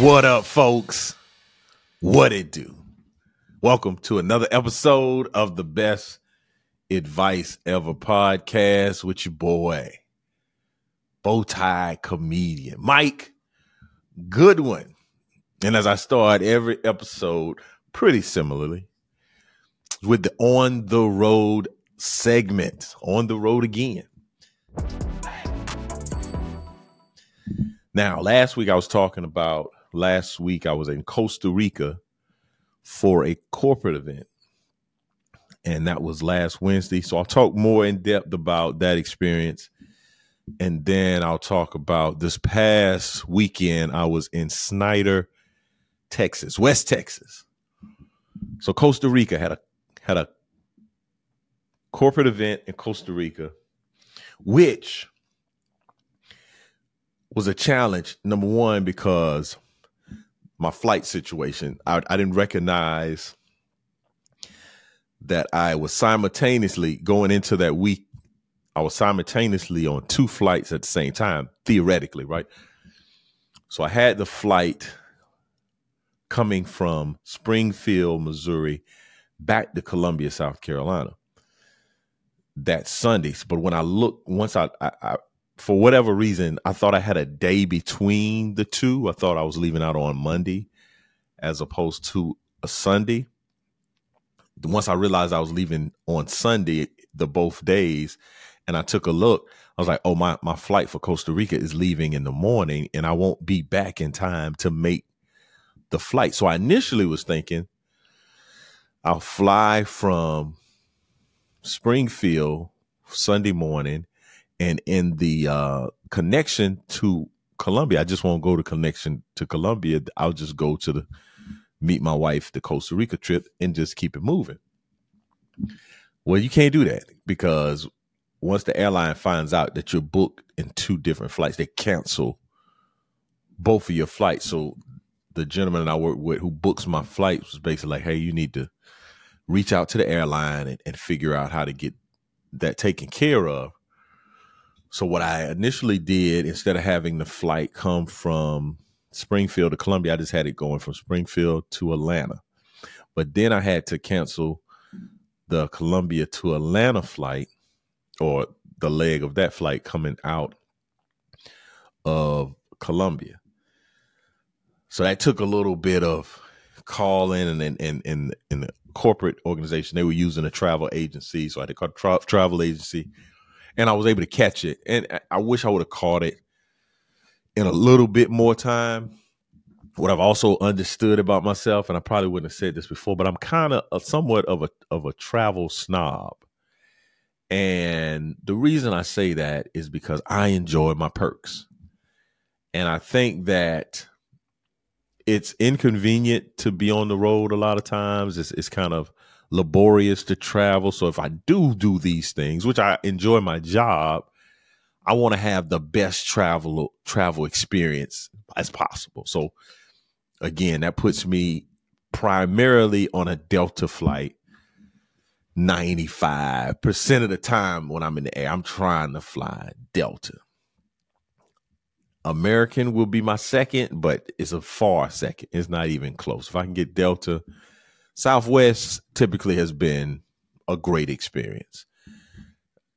What up, folks? What it do? Welcome to another episode of the Best Advice Ever podcast with your boy, Bowtie Comedian, Mike Goodwin. And as I start every episode pretty similarly with the On the Road segment, On the Road again. Now, last week I was talking about, last week I was in Costa Rica for a corporate event. And that was last Wednesday. So I'll talk more in depth about that experience. And then I'll talk about this past weekend. I was in Snyder, Texas, West Texas. So Costa Rica had a had a corporate event in Costa Rica, which was a challenge. Number one, because my flight situation, I, I didn't recognize that I was simultaneously going into that week. I was simultaneously on two flights at the same time, theoretically, right? So I had the flight coming from Springfield, Missouri, back to Columbia, South Carolina that Sunday. But when I looked, once I, I, I for whatever reason, I thought I had a day between the two. I thought I was leaving out on Monday as opposed to a Sunday. Once I realized I was leaving on Sunday, the both days, and I took a look, I was like, oh, my, my flight for Costa Rica is leaving in the morning, and I won't be back in time to make the flight. So I initially was thinking I'll fly from Springfield Sunday morning and in the uh, connection to Columbia, I just won't go to connection to Columbia. I'll just go to the meet my wife, the Costa Rica trip, and just keep it moving. Well, you can't do that because once the airline finds out that you're booked in two different flights, they cancel both of your flights. So the gentleman that I work with who books my flights was basically like, "Hey, you need to reach out to the airline and, and figure out how to get that taken care of." So what I initially did, instead of having the flight come from Springfield to Columbia, I just had it going from Springfield to Atlanta. But then I had to cancel the Columbia to Atlanta flight or the leg of that flight coming out of Columbia. So that took a little bit of calling and and and the corporate organization they were using a travel agency, so I had to call tra- travel agency and I was able to catch it. And I wish I would have caught it in a little bit more time. What I've also understood about myself, and I probably wouldn't have said this before, but I'm kind of somewhat of a of a travel snob. And the reason I say that is because I enjoy my perks. And I think that it's inconvenient to be on the road a lot of times. It's, it's kind of laborious to travel. So if I do do these things, which I enjoy my job, I want to have the best travel travel experience as possible. So again, that puts me primarily on a Delta flight. 95% of the time when I'm in the air, I'm trying to fly Delta. American will be my second, but it's a far second. It's not even close. If I can get Delta, Southwest typically has been a great experience.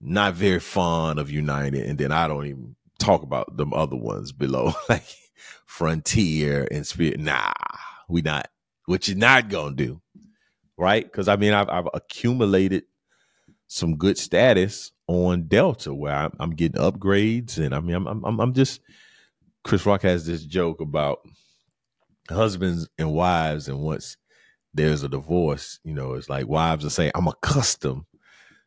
Not very fond of United, and then I don't even talk about the other ones below, like Frontier and Spirit. Nah, we not. What you're not gonna do, right? Because I mean, I've, I've accumulated some good status on Delta where I'm, I'm getting upgrades, and I mean, I'm, I'm I'm just. Chris Rock has this joke about husbands and wives, and once there's a divorce, you know, it's like wives will say, I'm accustomed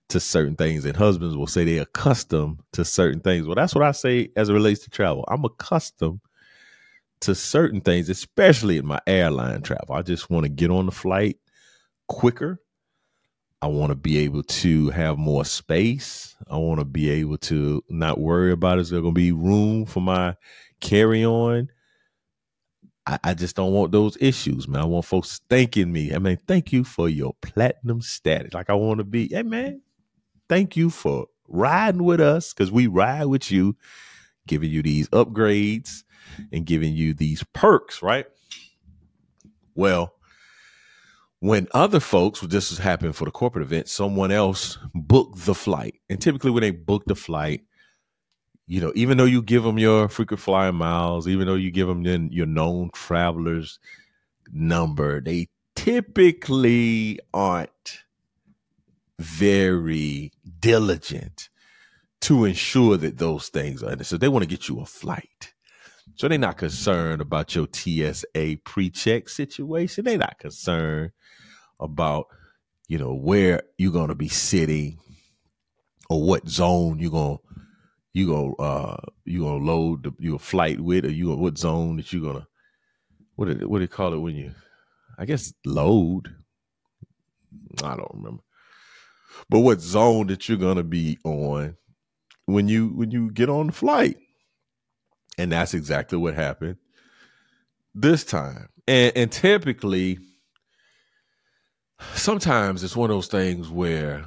to certain things, and husbands will say they're accustomed to certain things. Well, that's what I say as it relates to travel. I'm accustomed to certain things, especially in my airline travel. I just want to get on the flight quicker. I want to be able to have more space. I want to be able to not worry about is there going to be room for my carry on I, I just don't want those issues, man. I want folks thanking me. I mean, thank you for your platinum status. Like I want to be, hey man, thank you for riding with us because we ride with you, giving you these upgrades and giving you these perks, right? Well, when other folks, this has happened for the corporate event, someone else booked the flight. And typically when they book the flight, you know, even though you give them your frequent flyer miles, even though you give them your known travelers number, they typically aren't very diligent to ensure that those things are. So they want to get you a flight. So they're not concerned about your TSA pre-check situation. They're not concerned about, you know, where you're gonna be sitting or what zone you're gonna you gonna uh you gonna load the, your flight with or you what zone that you're gonna what did what do you call it when you I guess load. I don't remember. But what zone that you're gonna be on when you when you get on the flight. And that's exactly what happened this time. And, and typically, sometimes it's one of those things where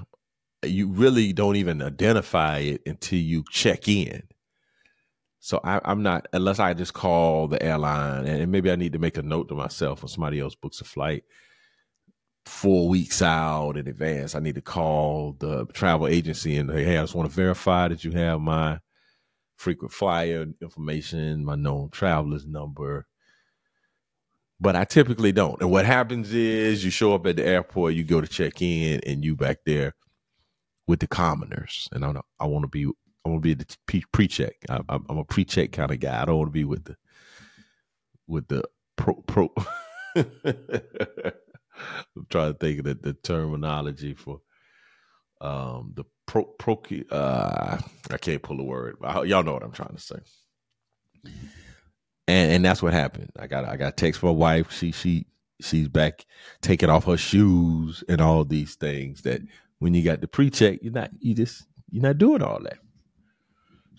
you really don't even identify it until you check in. So I, am not unless I just call the airline and maybe I need to make a note to myself when somebody else books a flight four weeks out in advance. I need to call the travel agency and hey, I just want to verify that you have my frequent flyer information, my known traveler's number. But I typically don't. And what happens is you show up at the airport, you go to check in, and you back there with the commoners. And I I want to be I want to be the pre-check. I, I'm a pre-check kind of guy. I don't want to be with the with the pro pro. I'm trying to think of the, the terminology for um, the pro, pro uh, I can't pull a word. Y'all know what I'm trying to say. And and that's what happened. I got I got text from my wife. She she she's back taking off her shoes and all these things that when you got the pre-check, you're not you just you're not doing all that.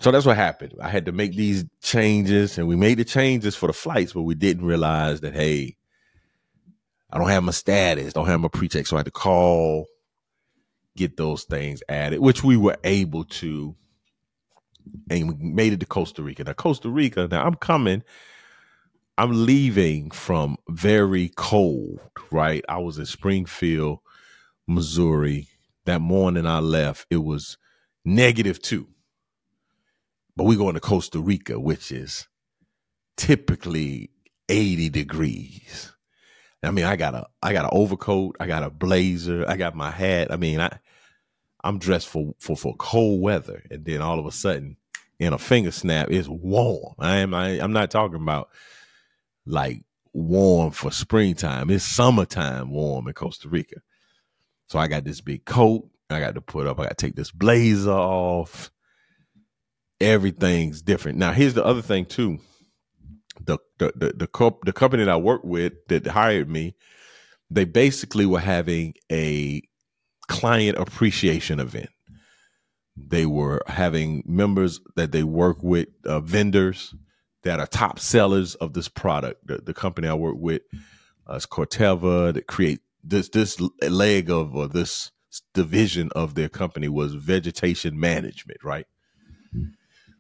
So that's what happened. I had to make these changes and we made the changes for the flights, but we didn't realize that hey, I don't have my status, don't have my pre-check. So I had to call get those things added, which we were able to, and we made it to Costa Rica. Now, Costa Rica, now I'm coming, I'm leaving from very cold, right? I was in Springfield, Missouri. That morning I left, it was negative two. But we're going to Costa Rica, which is typically 80 degrees. I mean, I got a I got an overcoat, I got a blazer, I got my hat. I mean, I I'm dressed for for for cold weather, and then all of a sudden, in a finger snap, it's warm. I am I, I'm not talking about like warm for springtime. It's summertime warm in Costa Rica. So I got this big coat. I got to put up. I got to take this blazer off. Everything's different. Now, here's the other thing too the the the the, the company that I work with that hired me, they basically were having a client appreciation event. They were having members that they work with, uh, vendors that are top sellers of this product. The, the company I work with uh, is Corteva that create this this leg of or this division of their company was vegetation management, right?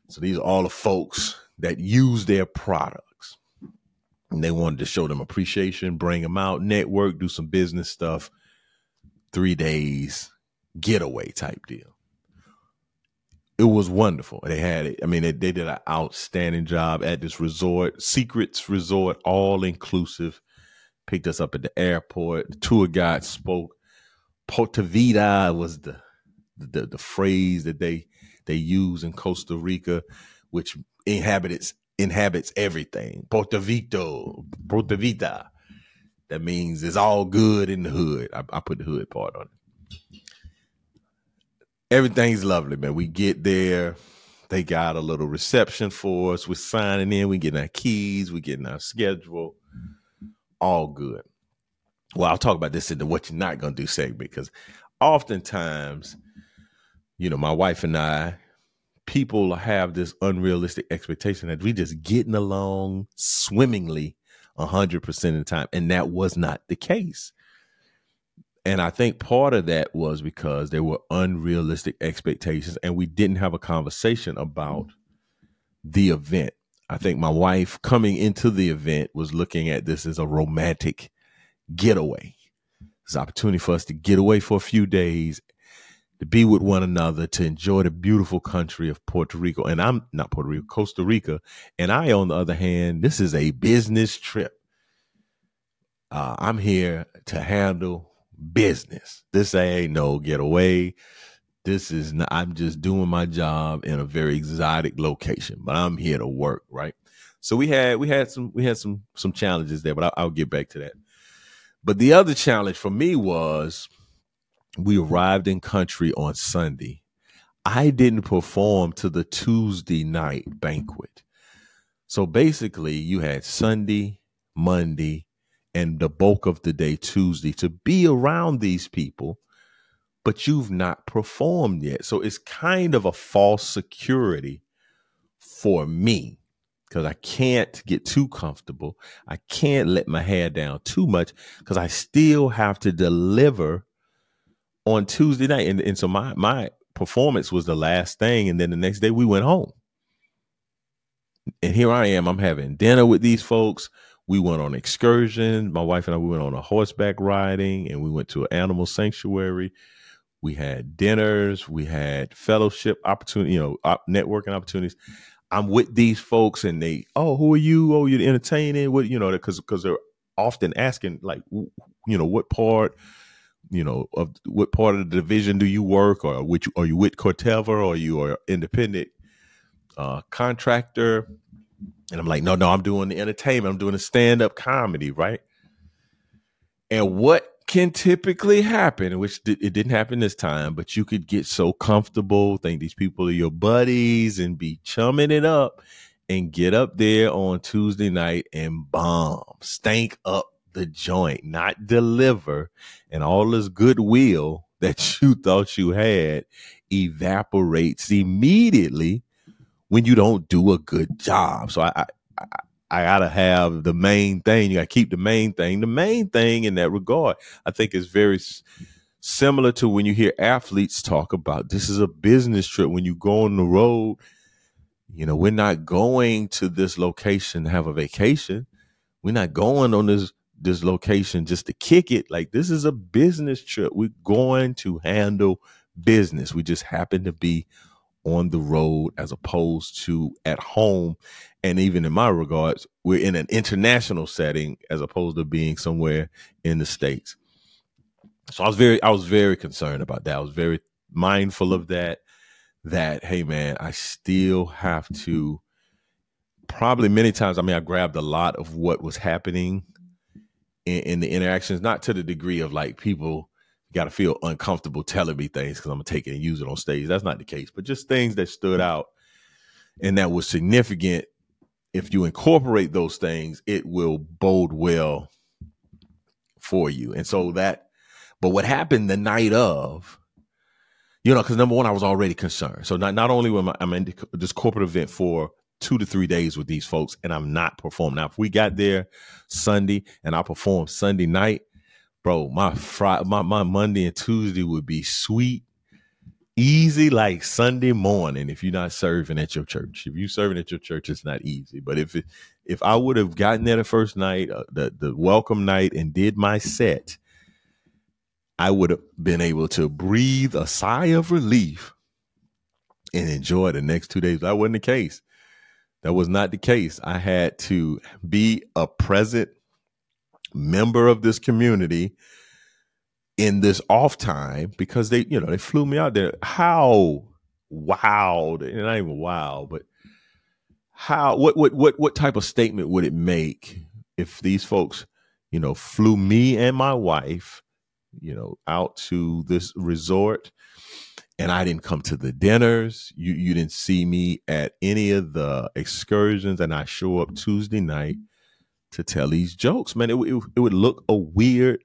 So these are all the folks that use their products. And they wanted to show them appreciation, bring them out, network, do some business stuff. Three days getaway type deal. It was wonderful. They had it. I mean, they, they did an outstanding job at this resort, Secrets Resort, all inclusive. Picked us up at the airport. The tour guide spoke. Porta Vida was the, the the phrase that they they use in Costa Rica, which inhabits inhabits everything. Porta Vito, Vita. That means it's all good in the hood. I, I put the hood part on it. Everything's lovely, man. We get there. They got a little reception for us. We're signing in. We're getting our keys. We're getting our schedule. All good. Well, I'll talk about this in the what you're not gonna do segment because oftentimes, you know, my wife and I, people have this unrealistic expectation that we just getting along swimmingly 100% of the time and that was not the case and i think part of that was because there were unrealistic expectations and we didn't have a conversation about the event. I think my wife coming into the event was looking at this as a romantic getaway. It's an opportunity for us to get away for a few days, to be with one another, to enjoy the beautiful country of Puerto Rico. And I'm not Puerto Rico, Costa Rica. And I, on the other hand, this is a business trip. Uh, I'm here to handle business. This ain't no getaway. This is not, I'm just doing my job in a very exotic location, but I'm here to work, right? So we had we had some we had some some challenges there, but I'll, I'll get back to that. But the other challenge for me was we arrived in country on Sunday. I didn't perform to the Tuesday night banquet. So basically, you had Sunday, Monday, and the bulk of the day Tuesday to be around these people, but you've not performed yet. So it's kind of a false security for me because I can't get too comfortable. I can't let my hair down too much because I still have to deliver on Tuesday night. And, and so my my performance was the last thing. And then the next day we went home. And here I am. I'm having dinner with these folks. We went on excursion. My wife and I we went on a horseback riding and we went to an animal sanctuary. We had dinners, we had fellowship opportunity, you know, networking opportunities. I'm with these folks and they, oh, who are you? Oh, you're entertaining. What you know? Because because they're often asking like, you know, what part, you know, of what part of the division do you work, or which are you with Corteva, or you are independent uh, contractor? And I'm like, no, no, I'm doing the entertainment. I'm doing the stand up comedy, right? And what can typically happen, which it didn't happen this time, but you could get so comfortable, think these people are your buddies, and be chumming it up and get up there on Tuesday night and bomb, stank up the joint, not deliver, and all this goodwill that you thought you had evaporates immediately when you don't do a good job. So I, I, I gotta have the main thing. You gotta keep the main thing. The main thing in that regard, I think, is very similar to when you hear athletes talk about this is a business trip. When you go on the road, you know, we're not going to this location to have a vacation. We're not going on this this location just to kick it. Like this is a business trip. We're going to handle business. We just happen to be on the road as opposed to at home. And even in my regards, we're in an international setting as opposed to being somewhere in the States. So I was very, I was very concerned about that. I was very mindful of that. That, hey man, I still have to probably many times, I mean, I grabbed a lot of what was happening in, in the interactions, not to the degree of like people got to feel uncomfortable telling me things because I'm gonna take it and use it on stage. That's not the case, but just things that stood out and that was significant. If you incorporate those things, it will bode well for you. And so that, but what happened the night of, you know, because number one, I was already concerned. So not not only am I I'm in this corporate event for two to three days with these folks, and I'm not performing. Now, if we got there Sunday and I performed Sunday night, bro, my Friday, my, my Monday and Tuesday would be sweet, easy like Sunday morning if you're not serving at your church. If you're serving at your church, it's not easy. But if it, if I would have gotten there the first night, uh, the the welcome night, and did my set, I would have been able to breathe a sigh of relief and enjoy the next two days. That wasn't the case. That was not the case. I had to be a present member of this community in this off time because they, you know, they flew me out there. How wild, and not even wild, but how what what what what type of statement would it make if these folks, you know, flew me and my wife, you know, out to this resort and I didn't come to the dinners. You you didn't see me at any of the excursions and I show up Tuesday night to tell these jokes, man. It, it, it, would look a weird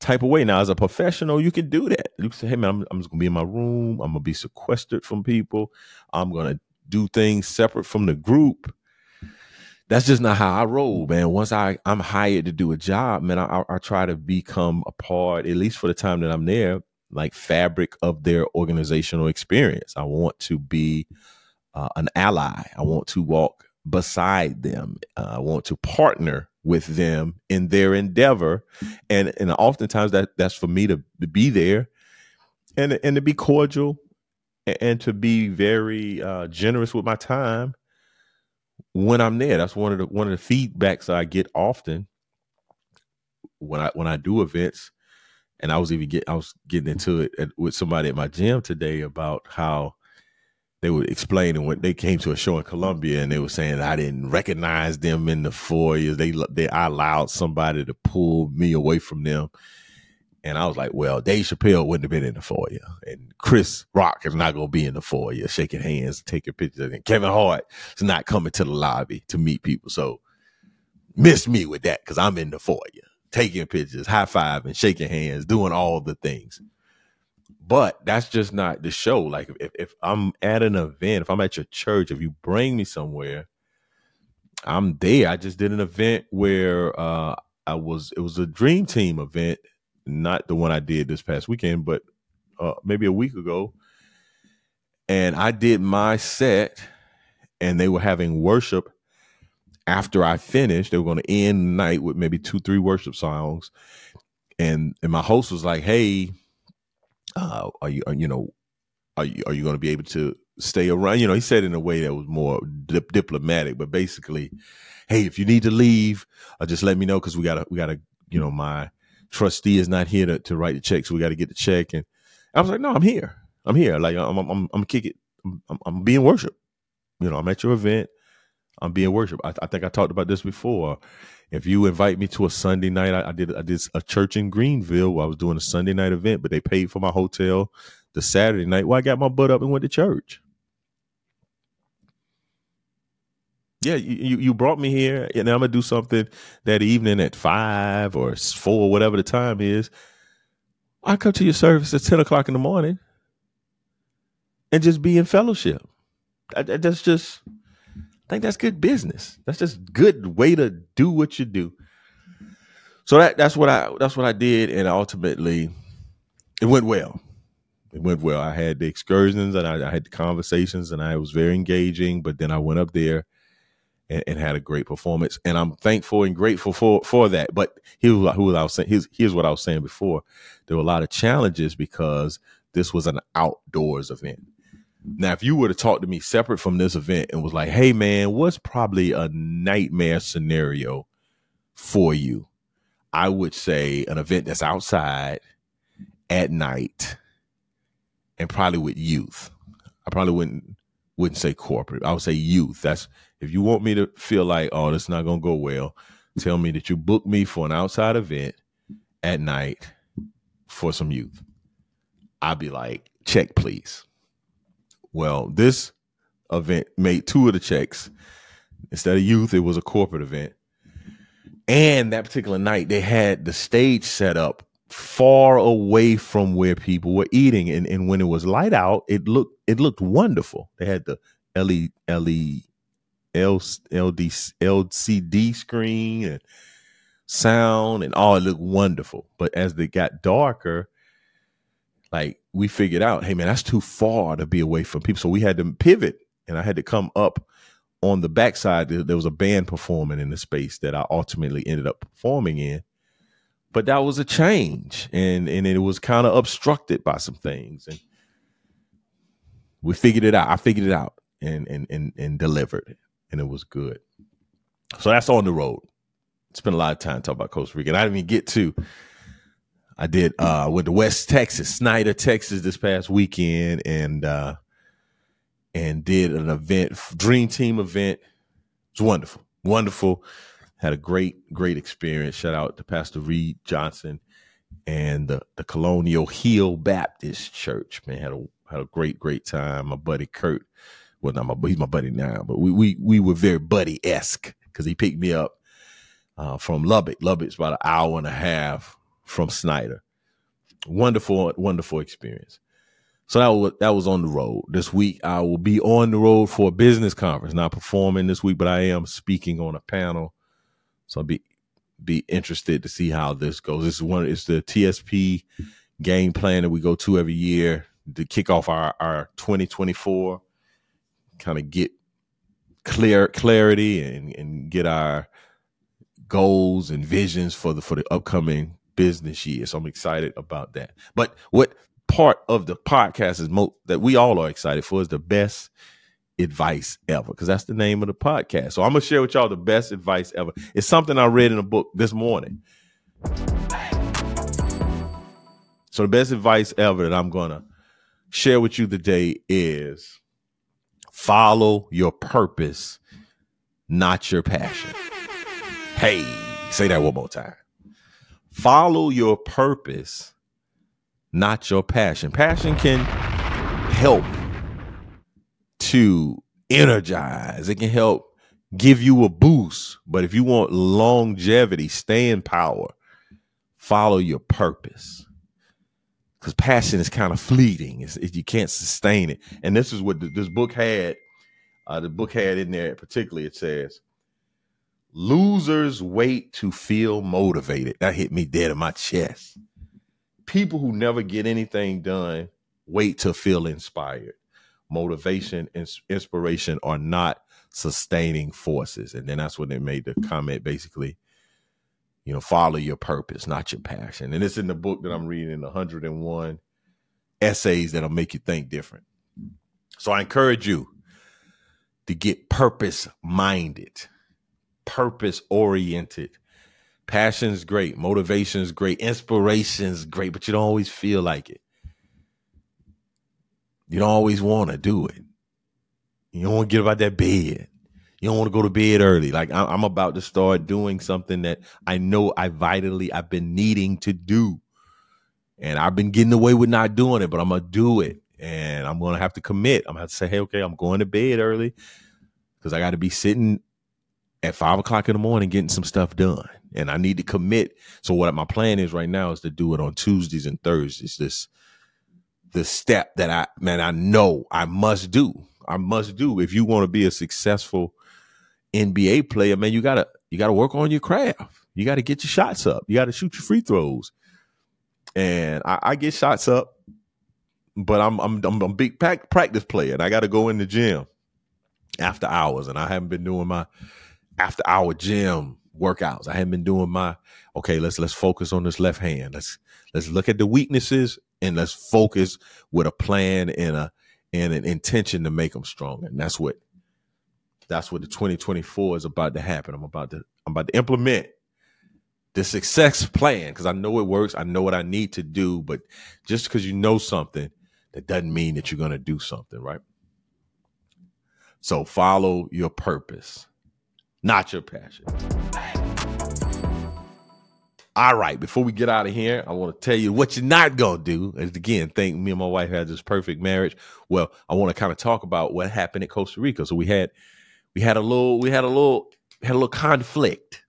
type of way. Now, as a professional, you can do that. You can say, hey, man, I'm, I'm just going to be in my room. I'm going to be sequestered from people. I'm going to do things separate from the group. That's just not how I roll, man. Once I, I'm hired to do a job, man, I, I try to become a part, at least for the time that I'm there, like fabric of their organizational experience. I want to be uh, an ally. I want to walk beside them. Uh, I want to partner with them in their endeavor, and and oftentimes that that's for me to, to be there, and and to be cordial, and, and to be very uh, generous with my time when I'm there. That's one of the one of the feedbacks I get often when I when I do events. And I was even get I was getting into it at, with somebody at my gym today about how they were explaining when they came to a show in Columbia and they were saying I didn't recognize them in the foyer. They they I allowed somebody to pull me away from them. And I was like, well, Dave Chappelle wouldn't have been in the foyer. And Chris Rock is not going to be in the foyer shaking hands, taking pictures. And Kevin Hart is not coming to the lobby to meet people. So miss me with that because I'm in the foyer, taking pictures, high fiving, shaking hands, doing all the things but that's just not the show. Like if, if I'm at an event, if I'm at your church, if you bring me somewhere, I'm there. I just did an event where uh, I was it was a dream team event, not the one I did this past weekend, but uh, maybe a week ago. And I did my set, and they were having worship after I finished. They were going to end the night with maybe two, three worship songs, and and my host was like, "Hey, uh, are you, are, you know, are you are you going to be able to stay around? You know, he said in a way that was more dip- diplomatic, but basically, hey, if you need to leave, uh, just let me know because we gotta we gotta you know my trustee is not here to, to write the check, so we got to get the check. And I was like, no, I'm here. I'm here. Like I'm I'm I'm, I'm kick it. I'm, I'm being worshipped. You know, I'm at your event. I'm being worshiped. I, I think I talked about this before if you invite me to a Sunday night, I, I, did I did a church in Greenville. Where I was doing a Sunday night event, but they paid for my hotel the Saturday night. Well, I got my butt up and went to church. Yeah, you, you brought me here, and I'm gonna do something that evening at five or four, whatever the time is. I come to your service at ten o'clock in the morning, and just be in fellowship. That's just think that's good business. That's just good way to do what you do. So that that's what I that's what I did, and ultimately, it went well. It went well. I had the excursions and I, I had the conversations, and I was very engaging. But then I went up there and, and, had a great performance, and I'm thankful and grateful for for that. But here's what, who I was saying. Here's, here's what I was saying before. There were a lot of challenges because this was an outdoors event. Now, if you were to talk to me separate from this event and was like, hey, man, what's probably a nightmare scenario for you? I would say an event that's outside at night and probably with youth. I probably wouldn't wouldn't say corporate. I would say youth. That's if you want me to feel like, oh, this is not gonna go well, tell me that you book me for an outside event at night for some youth. I'd be like, check please. Well, this event made two of the checks. Instead of youth, it was a corporate event. And that particular night, they had the stage set up far away from where people were eating. And, and when it was light out, it looked it looked wonderful. They had the LE, LE, LD, LCD screen and sound and all it looked wonderful. But as they got darker, like we figured out, hey man, that's too far to be away from people. So we had to pivot and I had to come up on the backside. There was a band performing in the space that I ultimately ended up performing in. But that was a change and, and it was kind of obstructed by some things. And we figured it out. I figured it out and and and, and delivered. And it was good. So that's on the road. Spent a lot of time talking about Costa Rica. And I didn't even get to I did uh went to West Texas, Snyder, Texas this past weekend and uh and did an event, dream team event. It's wonderful. Wonderful. Had a great, great experience. Shout out to Pastor Reed Johnson and the, the Colonial Hill Baptist Church. Man, had a had a great, great time. My buddy Kurt, well, not my he's my buddy now, but we we we were very buddy esque because he picked me up uh, from Lubbock. Lubbock's about an hour and a half from Snyder. Wonderful, wonderful experience. So that was, that was on the road. This week I will be on the road for a business conference. Not performing this week, but I am speaking on a panel. So I'll be be interested to see how this goes. This is one it's the TSP game plan that we go to every year to kick off our, our 2024 kind of get clear clarity and, and get our goals and visions for the for the upcoming business year. So I'm excited about that. But what part of the podcast is that we all are excited for is the best advice ever because that's the name of the podcast. So I'm gonna share with y'all the best advice ever. It's something I read in a book this morning. So the best advice ever that I'm gonna share with you today is follow your purpose, not your passion. Hey, say that one more time. Follow your purpose, not your passion. Passion can help to energize, it can help give you a boost. But if you want longevity, stay in power, follow your purpose. Because passion is kind of fleeting. It, you can't sustain it. And this is what this book had. Uh, the book had in there, particularly, it says, Losers wait to feel motivated. That hit me dead in my chest. People who never get anything done wait to feel inspired motivation and inspiration are not sustaining forces. And then that's when they made the comment basically, you know, follow your purpose, not your passion. And it's in the book that I'm reading, 101 essays that'll make you think different. So I encourage you to get purpose minded, purpose oriented. Passion's great, motivation's great, inspiration's great, but you don't always feel like it. You don't always want to do it. You don't want to get about that bed. You don't want to go to bed early. Like I'm about to start doing something that I know I vitally I've been needing to do, and I've been getting away with not doing it, but I'm gonna do it, and I'm gonna have to commit. I'm gonna have to say, hey, okay, I'm going to bed early because I got to be sitting at five o'clock in the morning getting some stuff done, and I need to commit. So what my plan is right now is to do it on Tuesdays and Thursdays. This the step that I man I know I must do. I must do if you want to be a successful NBA player, man, you gotta you gotta work on your craft. You gotta get your shots up. You gotta shoot your free throws. And I, I get shots up, but I'm I'm I'm a big practice player, and I got to go in the gym after hours, and I haven't been doing my after our gym workouts. I haven't been doing my okay. Let's let's focus on this left hand. Let's let's look at the weaknesses and let's focus with a plan and a and an intention to make them stronger. And that's what that's what the 2024 is about to happen. I'm about to I'm about to implement the success plan because I know it works. I know what I need to do, but just because you know something, that doesn't mean that you're going to do something, right? So follow your purpose, not your passion. All right, before we get out of here, I want to tell you what you're not gonna do. Is again, think me and my wife had this perfect marriage. Well, I want to kind of talk about what happened in Costa Rica. So we had we had a little we had a little had a little conflict.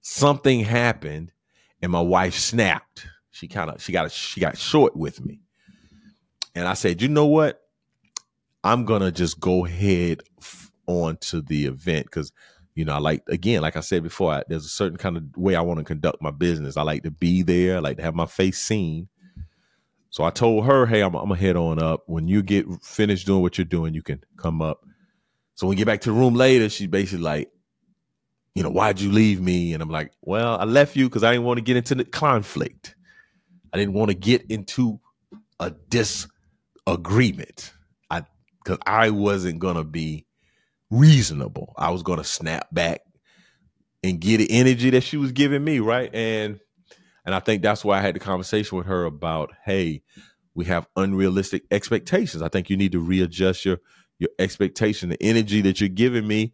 Something happened, and my wife snapped. She kind of she got a, she got short with me, and I said, you know what? I'm gonna just go ahead on to the event because you know, I like again, like I said before, I, there's a certain kind of way I want to conduct my business. I like to be there. I like to have my face seen. So I told her, "Hey, I'm, I'm gonna head on up. When you get finished doing what you're doing, you can come up." So when we get back to the room later, she's basically like, "You know, why'd you leave me?" And I'm like, "Well, I left you because I didn't want to get into the conflict. I didn't want to get into a disagreement. I because I wasn't gonna be." Reasonable. I was going to snap back and get the energy that she was giving me, right? And and I think that's why I had the conversation with her about, hey, we have unrealistic expectations. I think you need to readjust your your expectation. The energy that you're giving me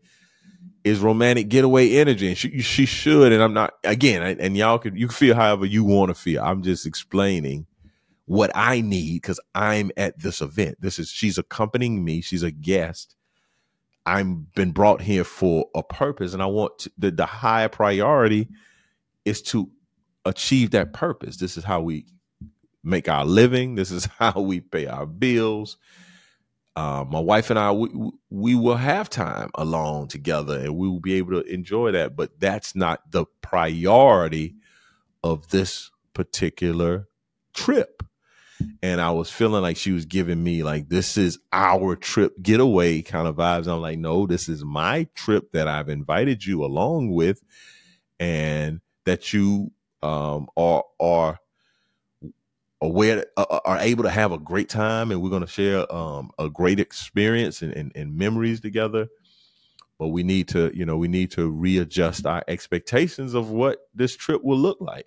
is romantic getaway energy, and she, she should. And I'm not again, and y'all can you can feel however you want to feel. I'm just explaining what I need because I'm at this event. This is she's accompanying me. She's a guest, I'm been brought here for a purpose, and I want to, the the higher priority is to achieve that purpose. This is how we make our living. This is how we pay our bills. Uh, my wife and I, we, we will have time alone together, and we will be able to enjoy that. But that's not the priority of this particular trip. And I was feeling like she was giving me like this is our trip getaway kind of vibes. I'm like, no, this is my trip that I've invited you along with, and that you um, are are aware uh, uh, are able to have a great time, and we're going to share um, a great experience and, and, and memories together. But we need to, you know, we need to readjust our expectations of what this trip will look like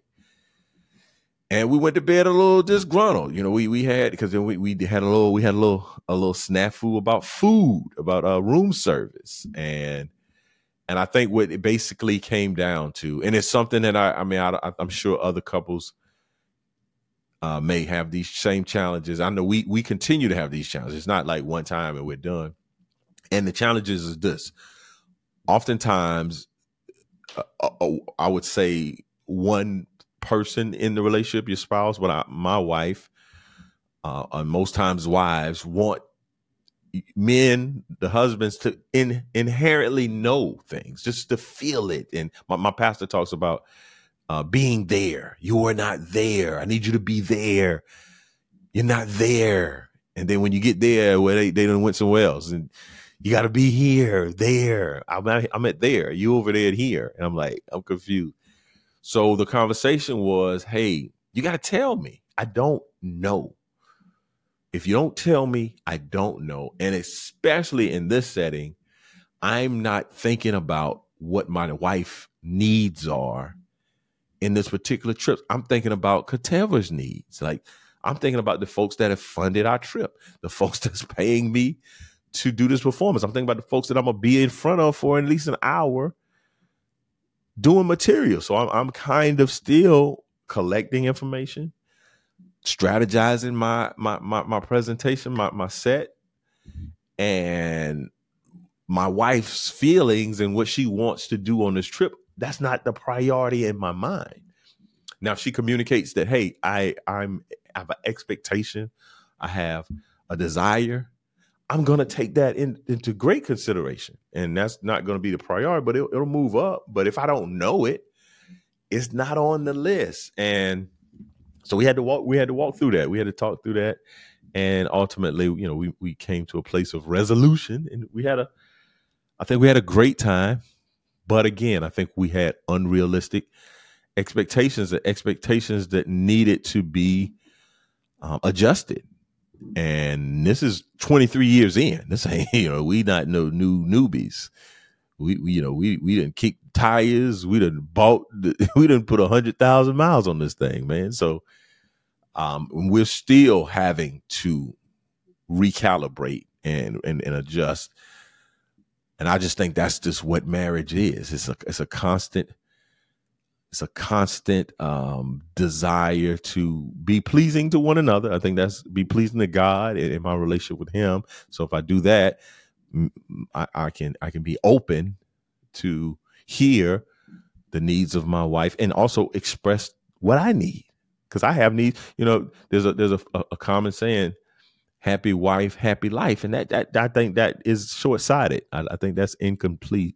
and we went to bed a little disgruntled. You know, we we had because then we, we had a little we had a little a little snafu about food, about uh, room service, and and I think what it basically came down to, and it's something that I I mean I, am sure other couples uh, may have these same challenges. I know we we continue to have these challenges. It's not like one time and we're done. And the challenges is this: oftentimes, uh, uh I would say one person in the relationship, your spouse, but I, my wife, uh, and most times wives want men, the husbands, to in, inherently know things, just to feel it. And my, my pastor talks about uh, being there. You are not there. I need you to be there. You're not there. And then when you get there, where they they done went somewhere else, and you got to be here, there. I'm at, I'm at there. You over there, here. And I'm like, I'm confused. So the conversation was, hey, you got to tell me. I don't know. If you don't tell me, I don't know. And especially in this setting, I'm not thinking about what my wife needs are in this particular trip. I'm thinking about Corteva's needs. Like I'm thinking about the folks that have funded our trip, the folks that's paying me to do this performance. I'm thinking about the folks that I'm gonna be in front of for at least an hour doing material. So I'm, I'm kind of still collecting information, strategizing my my my, my presentation, my my set, and my wife's feelings and what she wants to do on this trip. That's not the priority in my mind. Now, she communicates that, hey, I I'm I have an expectation, I have a desire, I'm going to take that in, into great consideration. And that's not going to be the priority, but it, it'll move up. But if I don't know it, it's not on the list. And so we had to walk, we had to walk through that. We had to talk through that. And ultimately, you know, we, we came to a place of resolution and we had a, I think we had a great time. But again, I think we had unrealistic expectations, expectations that needed to be um, adjusted and this is 23 years in. This ain't you know we not no new newbies. We, we you know we we didn't kick tires. We didn't bought. We didn't put a hundred thousand miles on this thing, man. So um, we're still having to recalibrate and, and and adjust. And I just think that's just what marriage is. It's a it's a constant it's a constant um, desire to be pleasing to one another. I think that's be pleasing to God in, in my relationship with Him. So if I do that, I, I can I can be open to hear the needs of my wife and also express what I need because I have needs. You know, there's a there's a, a common saying, "Happy wife, happy life," and that that I think that is short sighted. I, I think that's incomplete.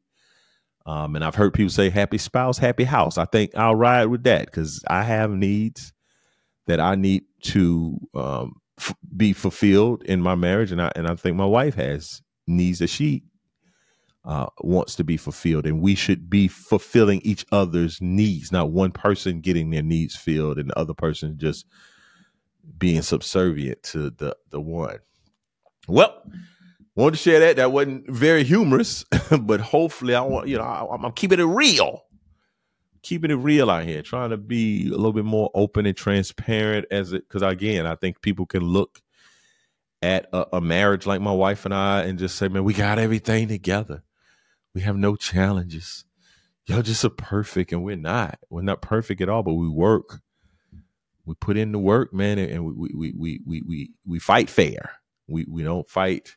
Um, and I've heard people say happy spouse, happy house. I think I'll ride with that because I have needs that I need to um, f- be fulfilled in my marriage, and I and I think my wife has needs that she uh, wants to be fulfilled, and we should be fulfilling each other's needs, not one person getting their needs filled and the other person just being subservient to the the one. Well, wanted to share that. That wasn't very humorous, but hopefully, I want you know I, I'm keeping it real, keeping it real out here, trying to be a little bit more open and transparent as it. Because again, I think people can look at a, a marriage like my wife and I and just say, "Man, we got everything together. We have no challenges. Y'all just are perfect, and we're not. We're not perfect at all, but we work." We put in the work, man, and we we we we we we fight fair. We we don't fight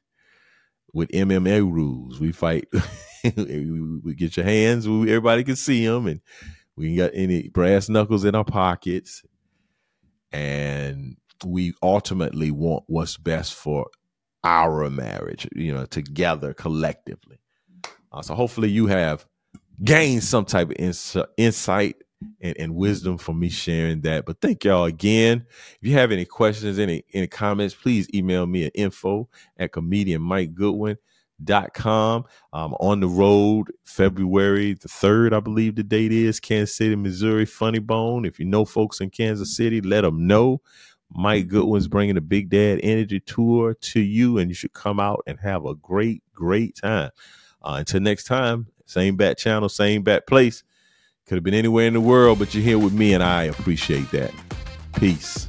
with MMA rules. We fight. we get your hands. Everybody can see them, and we got any brass knuckles in our pockets. And we ultimately want what's best for our marriage. You know, together collectively. Uh, so hopefully you have gained some type of ins- insight and, and wisdom for me sharing that. But thank y'all again. If you have any questions, any any comments, please email me at info at comedian Mike Goodwin dot com. I'm on the road february the 3rd i believe the date is kansas city missouri funny bone. If you know folks in kansas city let them know. Mike goodwin's bringing the big dad energy tour to you and you should come out and have a great great time. Uh, until next time same bat channel same bat place could have been anywhere in the world, but you're here with me, and I appreciate that. Peace.